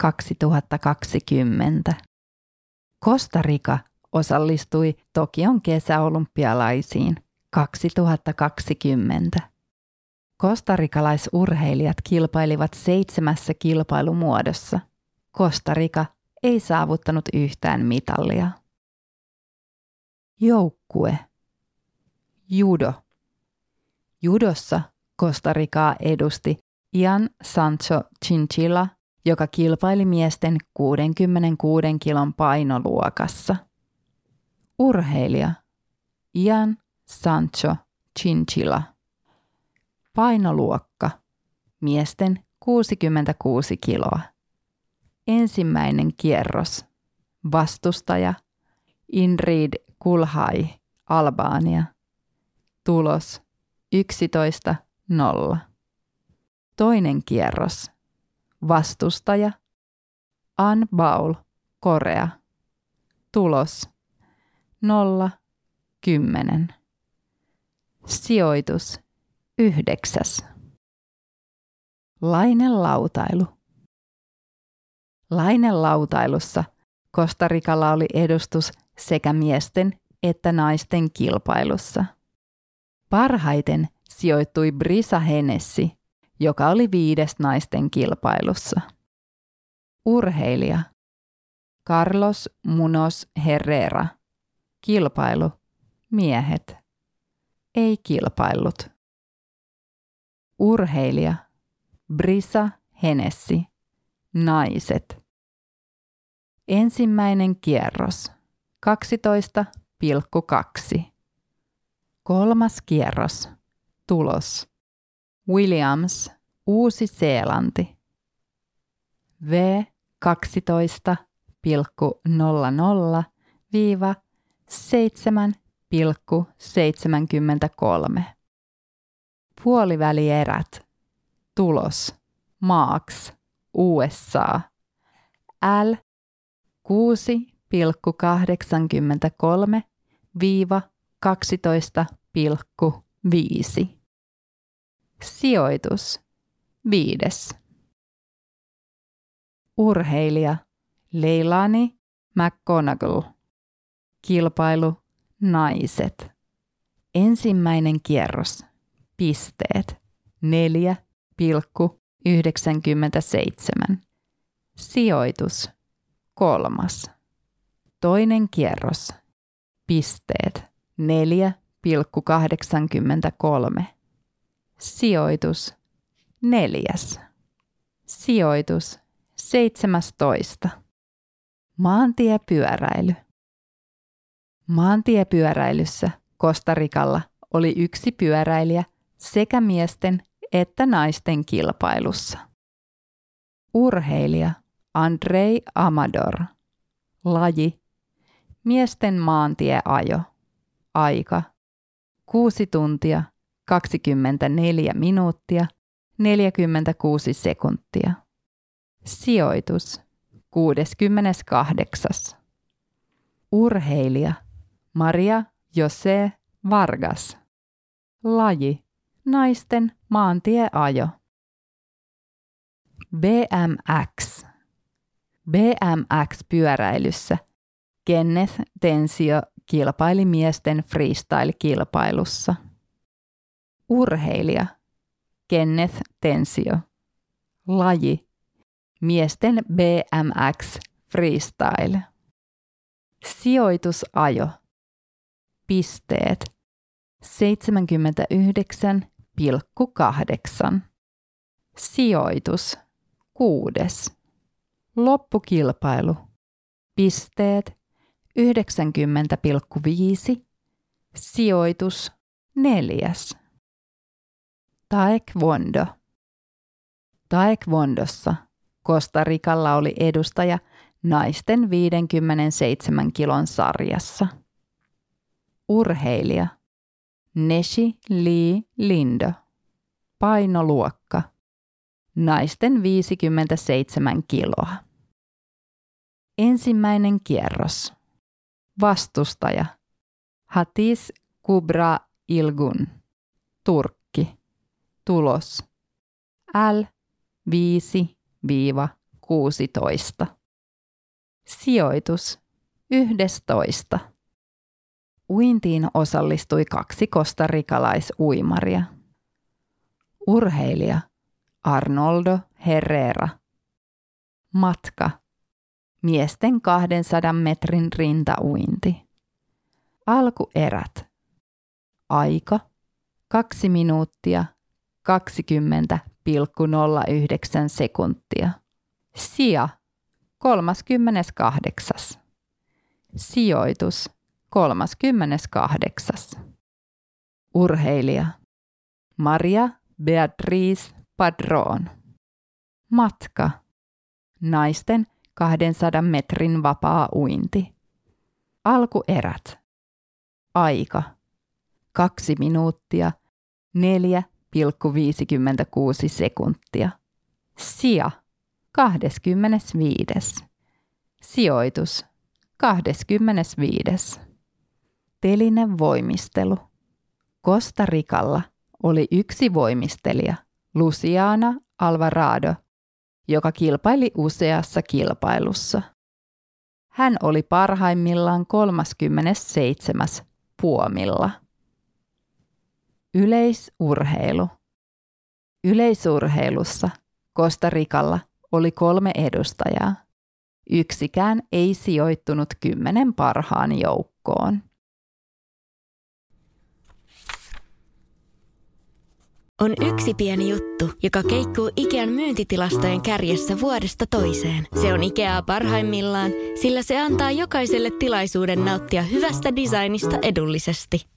2020. Costa Rica osallistui Tokion kesäolympialaisiin 2020. Kostarikalaisurheilijat kilpailivat seitsemässä kilpailumuodossa. Costa Rica ei saavuttanut yhtään mitallia. Joukkue. Judo. Judossa Costa Ricaa edusti Ian Sancho Chinchilla joka kilpaili miesten 66 kilon painoluokassa. Urheilija Ian Sancho Chinchilla. Painoluokka miesten 66 kiloa. Ensimmäinen kierros. Vastustaja Inrid Kulhai, Albania. Tulos 11.0. Toinen kierros. Vastustaja An Baul, Korea. Tulos 0, 10. Sijoitus 9. Lainelautailu. Lainelautailussa Kostarikalla oli edustus sekä miesten että naisten kilpailussa. Parhaiten sijoittui Brisa Henessi joka oli viides naisten kilpailussa. Urheilija Carlos Munoz Herrera. Kilpailu miehet. Ei kilpaillut. Urheilija Brisa Henessi. Naiset. Ensimmäinen kierros 12,2. Kolmas kierros. Tulos Williams, Uusi-Seelanti. V 12,00-7,73. Puolivälierät. Tulos. Maaks. USA. L 6,83-12,5. Sijoitus. Viides. Urheilija. Leilani McGonagall. Kilpailu. Naiset. Ensimmäinen kierros. Pisteet. 4,97. Sijoitus. Kolmas. Toinen kierros. Pisteet. 4,83. Sijoitus neljäs. Sijoitus 17. Maantiepyöräily. Maantiepyöräilyssä Kostarikalla oli yksi pyöräilijä sekä miesten että naisten kilpailussa. Urheilija Andrei Amador. Laji miesten maantieajo. Aika 6 tuntia 24 minuuttia 46 sekuntia. Sijoitus 68. Urheilija Maria Jose Vargas. Laji naisten maantieajo. BMX. BMX-pyöräilyssä Kenneth Tensio kilpaili miesten freestyle-kilpailussa. Urheilija Kenneth Tensio. Laji miesten BMX freestyle. Sijoitusajo. Pisteet 79,8. Sijoitus kuudes. Loppukilpailu. Pisteet 90,5. Sijoitus neljäs. Taekwondo. Taekwondossa Costa Ricalla oli edustaja naisten 57 kilon sarjassa. Urheilija Neshi Lee Lindo. Painoluokka naisten 57 kiloa. Ensimmäinen kierros. Vastustaja Hatis Kubra Ilgun. Turkki. Tulos L 5-16. Sijoitus 11. Uintiin osallistui kaksi kostarikalaisuimaria. Urheilija Arnoldo Herrera. Matka miesten 200 metrin rintauinti. Alkuerät. Aika 2 minuuttia 20,09 sekuntia. Sija 38. Sijoitus 38. Urheilija Maria Beatriz Padron. Matka Naisten 200 metrin vapaa uinti. Alkuerät. Aika. 2 minuuttia 4,56 sekuntia. Sija 25. Sijoitus 25. Telinen voimistelu. Costa Ricalla oli yksi voimistelija, Luciana Alvarado, joka kilpaili useassa kilpailussa. Hän oli parhaimmillaan 37. puomilla. Yleisurheilu. Yleisurheilussa Costa Ricalla oli kolme edustajaa. Yksikään ei sijoittunut kymmenen parhaan joukkoon. On yksi pieni juttu, joka keikkuu Ikean myyntitilastojen kärjessä vuodesta toiseen. Se on Ikeaa parhaimmillaan, sillä se antaa jokaiselle tilaisuuden nauttia hyvästä designista edullisesti.